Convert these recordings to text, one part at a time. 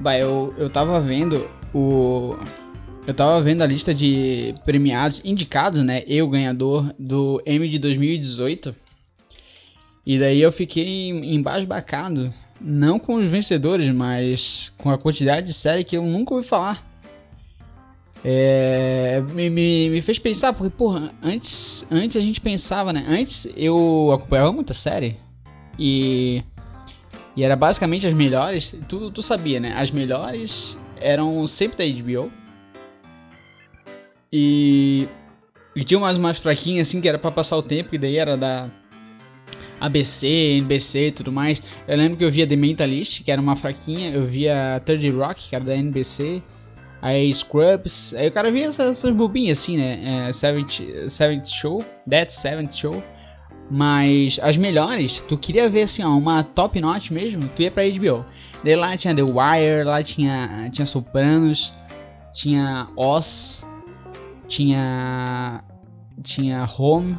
Bah, eu, eu tava vendo o. Eu tava vendo a lista de premiados, indicados, né? Eu, ganhador do M de 2018. E daí eu fiquei embasbacado. Não com os vencedores, mas com a quantidade de série que eu nunca ouvi falar. É, me, me, me, fez pensar, porque, porra, antes, antes a gente pensava, né? Antes eu acompanhava muita série. E. E era basicamente as melhores. Tu, tu sabia, né? As melhores eram sempre da HBO. E. E tinha umas mais fraquinhas assim que era para passar o tempo, e daí era da ABC, NBC e tudo mais. Eu lembro que eu via The Mentalist, que era uma fraquinha, eu via Third Rock, que era da NBC. Aí Scrubs, aí o cara via essas, essas bobinhas assim, né? É, Seventh, Seventh Show, That Seventh Show. Mas as melhores, tu queria ver assim, ó, uma top notch mesmo, tu ia pra HBO. Daí lá tinha The Wire, lá tinha, tinha Sopranos, tinha Oz, tinha tinha Home.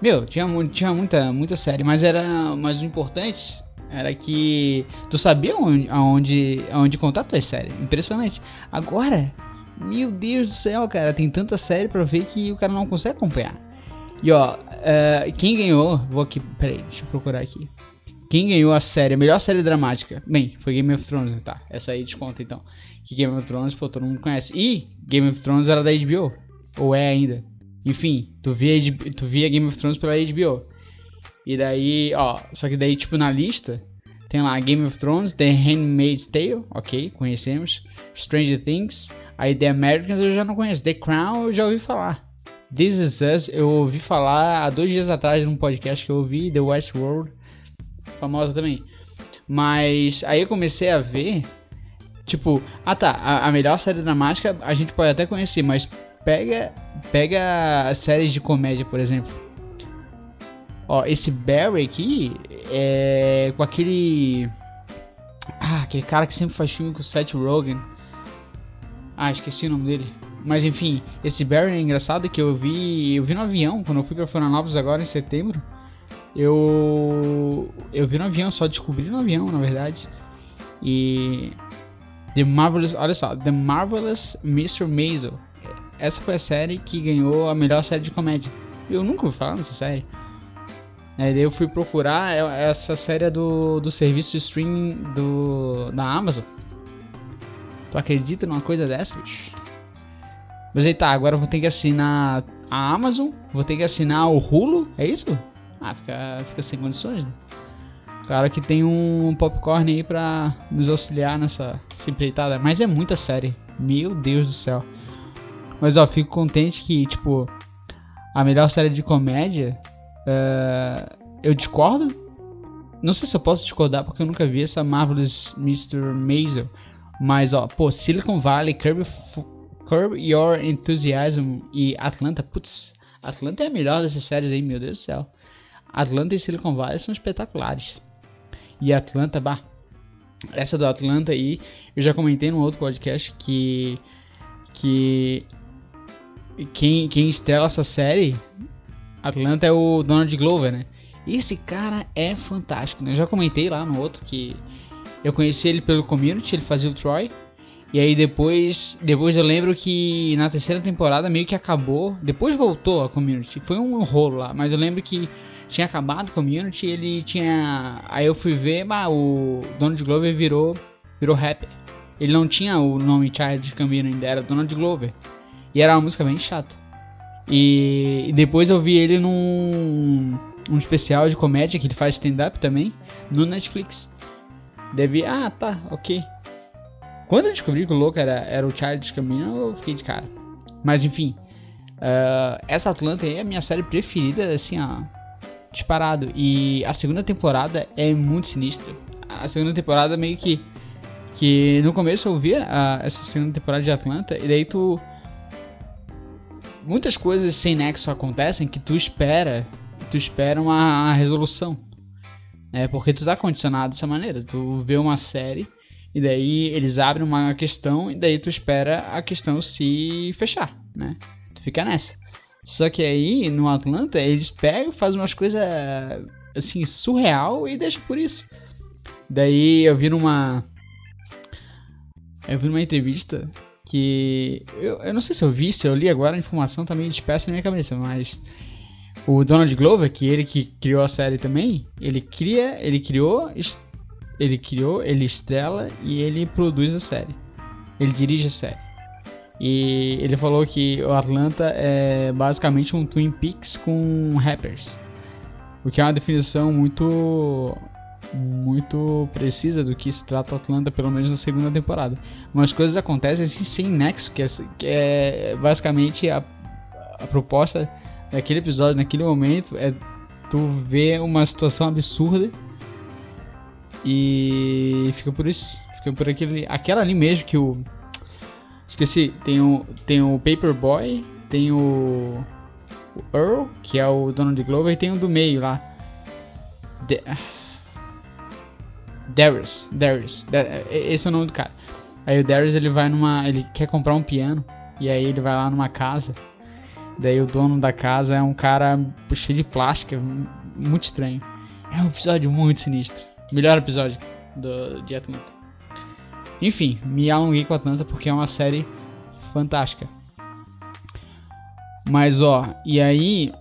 Meu, tinha, tinha muita, muita série, mas era mais o importante era que tu sabia onde, aonde, aonde contar tuas séries. Impressionante. Agora, meu Deus do céu, cara, tem tanta série pra ver que o cara não consegue acompanhar. E ó, uh, quem ganhou, vou aqui, peraí, deixa eu procurar aqui. Quem ganhou a série, a melhor série dramática? Bem, foi Game of Thrones, tá? Essa aí desconta então. Que Game of Thrones, pô, todo mundo conhece. E Game of Thrones era da HBO. Ou é ainda. Enfim, tu via, tu via Game of Thrones pela HBO. E daí, ó, só que daí, tipo, na lista, tem lá Game of Thrones, The Handmaid's Tale, ok, conhecemos. Stranger Things. Aí The Americans eu já não conheço. The Crown eu já ouvi falar. This Is Us eu ouvi falar há dois dias atrás num podcast que eu ouvi, The Westworld, famosa também. Mas aí eu comecei a ver, tipo, ah tá, a, a melhor série dramática a gente pode até conhecer, mas pega, pega séries de comédia, por exemplo. Ó, esse Barry aqui é com aquele. Ah, aquele cara que sempre faz filme com o Seth Rogen. Ah, esqueci o nome dele. Mas enfim, esse Barry é engraçado que eu vi. Eu vi no avião, quando eu fui pra Florianópolis agora em setembro. Eu. Eu vi no avião, só descobri no avião, na verdade. E. The Marvelous. Olha só, The Marvelous Mr. Maisel. Essa foi a série que ganhou a melhor série de comédia. Eu nunca ouvi falar nessa série. Aí daí eu fui procurar é, essa série do, do serviço streaming do, da Amazon. Tu acredita numa coisa dessa, bicho? Mas aí tá, agora eu vou ter que assinar a Amazon, vou ter que assinar o Hulu, é isso? Ah, fica, fica sem condições, né? Claro que tem um popcorn aí pra nos auxiliar nessa empreitada, mas é muita série. Meu Deus do céu. Mas ó, fico contente que, tipo, a melhor série de comédia Uh, eu discordo. Não sei se eu posso discordar porque eu nunca vi essa Marvelous Mr. Maisel. Mas, ó, pô, Silicon Valley, Curb, Curb Your Enthusiasm e Atlanta. Putz, Atlanta é a melhor dessas séries aí, meu Deus do céu. Atlanta e Silicon Valley são espetaculares. E Atlanta, bah. Essa do Atlanta aí, eu já comentei num outro podcast que. Que. Quem, quem estrela essa série Atlanta é o Donald Glover, né? Esse cara é fantástico, né? Eu já comentei lá no outro que eu conheci ele pelo Community, ele fazia o Troy. E aí depois, depois eu lembro que na terceira temporada meio que acabou, depois voltou a Community. Foi um rolo lá, mas eu lembro que tinha acabado a Community, ele tinha, aí eu fui ver, o Donald Glover virou virou rapper. Ele não tinha o nome Child Gambino ainda, era Donald Glover. E era uma música bem chata. E, depois eu vi ele num um especial de comédia que ele faz stand-up também no Netflix. Deve. Ah, tá, ok. Quando eu descobri que o louco era, era o Charles Camino, eu fiquei de cara. Mas enfim, uh, essa Atlanta é a minha série preferida, assim, ó, disparado. E a segunda temporada é muito sinistra. A segunda temporada meio que. Que no começo eu via a, essa segunda temporada de Atlanta, e daí tu muitas coisas sem nexo acontecem que tu espera, tu espera uma, uma resolução. É porque tu tá condicionado dessa maneira. Tu vê uma série e daí eles abrem uma questão e daí tu espera a questão se fechar, né? Tu fica nessa. Só que aí no Atlanta eles pegam, fazem umas coisas assim surreal e deixam por isso. Daí eu vi numa eu vi numa entrevista que. Eu, eu não sei se eu vi, se eu li agora, a informação tá meio dispersa na minha cabeça, mas. O Donald Glover, que ele que criou a série também, ele cria, ele criou, ele criou, ele estrela e ele produz a série. Ele dirige a série. E ele falou que o Atlanta é basicamente um Twin Peaks com rappers. O que é uma definição muito muito precisa do que se trata Atlanta, pelo menos na segunda temporada. Mas coisas acontecem assim, sem nexo, que é, que é basicamente a, a proposta daquele episódio, naquele momento, é tu ver uma situação absurda e fica por isso. Fica por aquele. Aquela ali mesmo que o. Esqueci, tem o. Tem o Paperboy, tem o. O Earl, que é o dono de Glover, e tem o do meio lá. De... Darius. Darius. Esse é o nome do cara. Aí o Darius ele vai numa. Ele quer comprar um piano. E aí ele vai lá numa casa. Daí o dono da casa é um cara cheio de plástica. Muito estranho. É um episódio muito sinistro. Melhor episódio do, de Atlanta. Enfim, me alonguei com Atlanta porque é uma série fantástica. Mas ó, e aí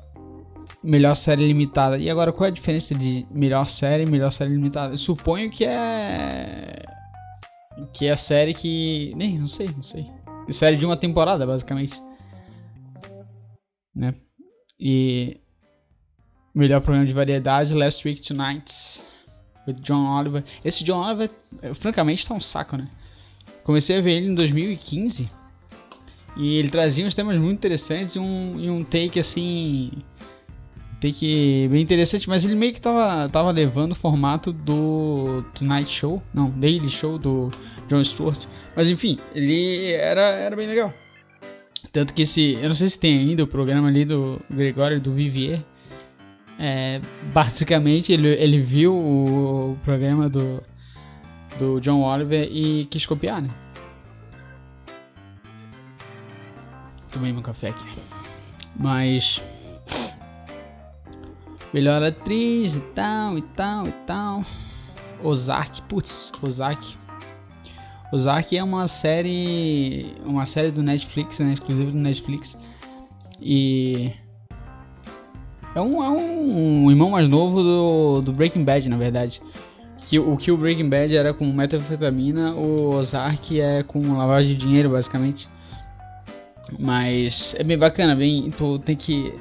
melhor série limitada. E agora qual é a diferença de melhor série e melhor série limitada? Eu suponho que é que é a série que nem não sei, não sei. Série de uma temporada, basicamente. Né? E melhor programa de variedade Last Week Tonight with John Oliver. Esse John Oliver, francamente, tá um saco, né? Comecei a ver ele em 2015 e ele trazia uns temas muito interessantes e um, e um take assim take bem interessante, mas ele meio que tava, tava levando o formato do Tonight Show, não, Daily Show do Jon Stewart. Mas enfim, ele era, era bem legal. Tanto que esse, eu não sei se tem ainda o programa ali do Gregório do Vivier. É, basicamente ele, ele viu o, programa do, do John Oliver e quis copiar, né? Tomei meu café aqui. Mas Melhor atriz e tal, e tal, e tal. Ozark, putz, Ozark. Ozark é uma série. Uma série do Netflix, né? Exclusiva do Netflix. E. É um, é um, irmão mais novo do, do Breaking Bad, na verdade. Que, o que o Breaking Bad era com metanfetamina, o Ozark é com lavagem de dinheiro, basicamente. Mas é bem bacana, bem. Tu tem que.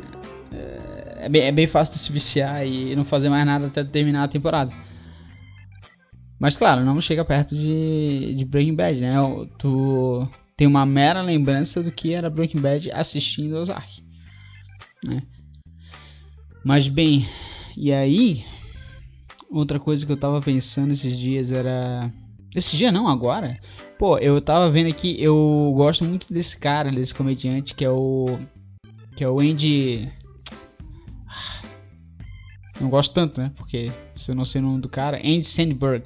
É, é bem, é bem fácil de se viciar e não fazer mais nada até terminar a temporada. Mas claro, não chega perto de, de Breaking Bad, né? Tu tem uma mera lembrança do que era Breaking Bad assistindo Ozark. Né? Mas bem, e aí, outra coisa que eu tava pensando esses dias era. Esse dia não, agora. Pô, eu tava vendo aqui, eu gosto muito desse cara, desse comediante que é o. Que é o Andy. Não gosto tanto, né? Porque se eu não sei o nome do cara, Andy Sandberg.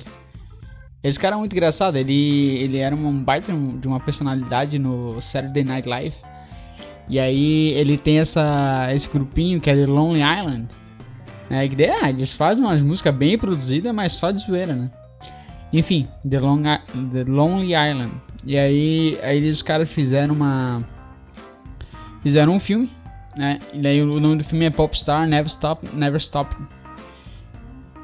Esse cara é muito engraçado, ele, ele era um baita de uma personalidade no Saturday Night Live. E aí ele tem essa, esse grupinho que é The Lonely Island. Né? Que, é, eles fazem umas músicas bem produzidas, mas só de zoeira, né? Enfim, The, Long, The Lonely Island. E aí, aí os caras fizeram uma. Fizeram um filme né? E daí o nome do filme é Popstar Never Stop, Never Stop.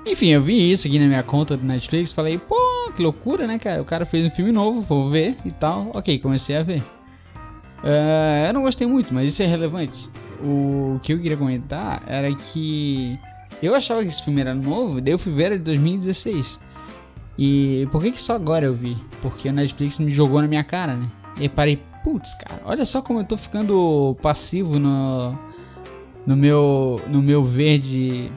Enfim, eu vi isso aqui na minha conta do Netflix, falei, pô, que loucura, né, cara? O cara fez um filme novo, vou ver e tal. Ok, comecei a ver. Uh, eu não gostei muito, mas isso é relevante. O que eu queria comentar era que eu achava que esse filme era novo, daí eu fui ver ele de 2016. E por que, que só agora eu vi? Porque a Netflix me jogou na minha cara, né? E parei, Putz, cara, olha só como eu tô ficando passivo no, no meu no meu verde,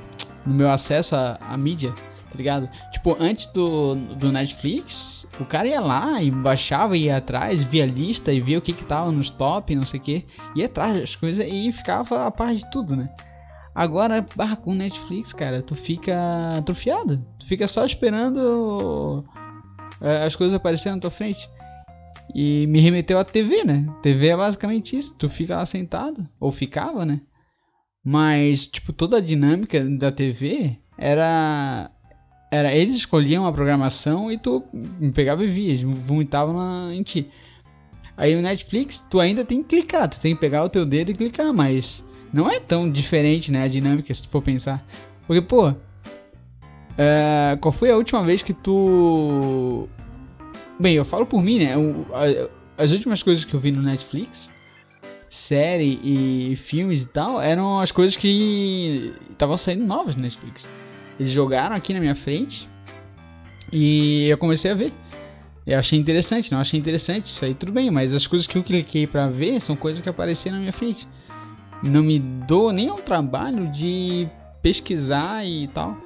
no meu acesso à, à mídia, tá ligado? Tipo, antes do, do Netflix, o cara ia lá e baixava, ia atrás, via a lista e via o que que tava nos top, não sei o que, ia atrás das coisas e ficava a par de tudo, né? Agora, barra com Netflix, cara, tu fica atrofiado. Tu fica só esperando é, as coisas aparecerem na tua frente. E me remeteu à TV, né? TV é basicamente isso. Tu fica lá sentado, ou ficava, né? Mas, tipo, toda a dinâmica da TV era era eles escolhiam a programação e tu pegava e via, vomitavam na, em ti. Aí o Netflix, tu ainda tem que clicar, tu tem que pegar o teu dedo e clicar, mas não é tão diferente, né, a dinâmica, se tu for pensar. Porque, pô, é, qual foi a última vez que tu... Bem, eu falo por mim, né, o, a, as últimas coisas que eu vi no Netflix, série e filmes e tal, eram as coisas que estavam saindo novas no Netflix. Eles jogaram aqui na minha frente e eu comecei a ver. Eu achei interessante, não achei interessante, isso aí tudo bem, mas as coisas que eu cliquei para ver são coisas que apareceram na minha frente. Não me dou nem ao trabalho de pesquisar e tal.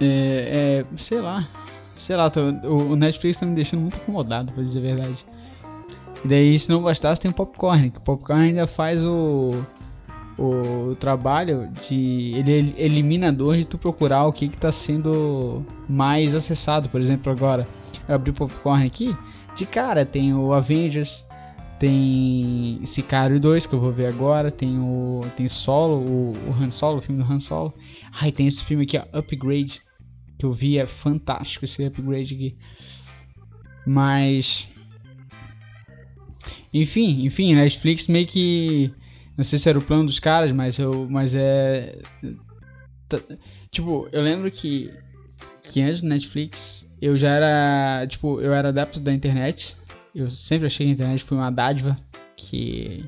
É, é sei lá, sei lá, tô, o Netflix tá me deixando muito incomodado, pra dizer a verdade. E daí, se não bastasse, tem o Popcorn, que o Popcorn ainda faz o o trabalho de ele elimina dor de tu procurar o que está sendo mais acessado. Por exemplo, agora eu abri o popcorn aqui, de cara tem o Avengers, tem Sicário 2 que eu vou ver agora, tem o tem Solo, o, o Han Solo, o filme do Han Solo. Ai, tem esse filme aqui, ó, Upgrade, que eu vi, é fantástico esse Upgrade aqui. Mas enfim, enfim, Netflix meio que não sei se era o plano dos caras, mas eu. Mas é. Tipo, eu lembro que. Que antes do Netflix eu já era. Tipo, eu era adepto da internet. Eu sempre achei que a internet foi uma dádiva que.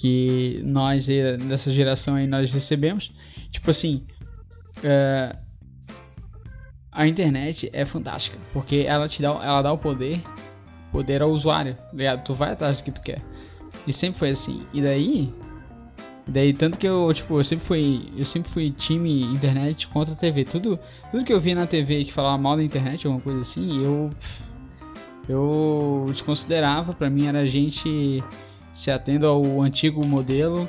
Que nós dessa geração aí nós recebemos. Tipo assim. É, a internet é fantástica. Porque ela te dá, ela dá o poder. Poder ao usuário. Ligado? Tu vai atrás do que tu quer. E sempre foi assim. E daí. Daí tanto que eu, tipo, eu sempre fui. Eu sempre fui time internet contra TV. Tudo, tudo que eu via na TV que falava mal da internet, alguma coisa assim, eu. Eu desconsiderava, pra mim era gente se atendo ao antigo modelo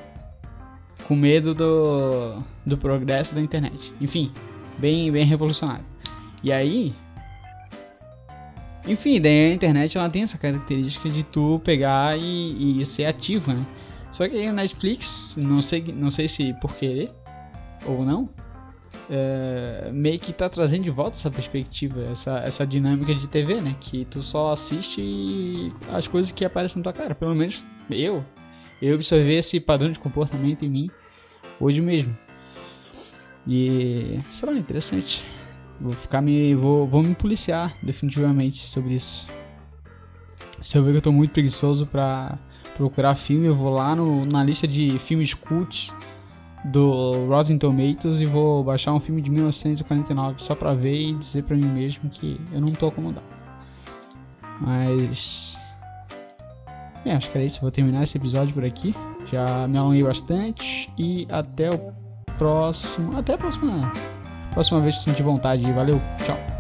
com medo do, do progresso da internet. Enfim, bem, bem revolucionário. E aí, enfim, daí a internet ela tem essa característica de tu pegar e, e ser ativo, né? Só que o Netflix, não sei, não sei se por querer ou não, é, meio que tá trazendo de volta essa perspectiva, essa, essa dinâmica de TV, né? Que tu só assiste as coisas que aparecem na tua cara. Pelo menos eu, eu observei esse padrão de comportamento em mim hoje mesmo. E será interessante. Vou ficar me. Vou, vou me policiar definitivamente sobre isso. Se eu ver que eu tô muito preguiçoso pra procurar filme, eu vou lá no, na lista de filmes cult do Rotten Tomatoes e vou baixar um filme de 1949 só pra ver e dizer pra mim mesmo que eu não tô acomodado. Mas. É, acho que era isso. Vou terminar esse episódio por aqui. Já me alonguei bastante. E até o próximo. Até a próxima Próxima vez que sentir vontade. Valeu, tchau.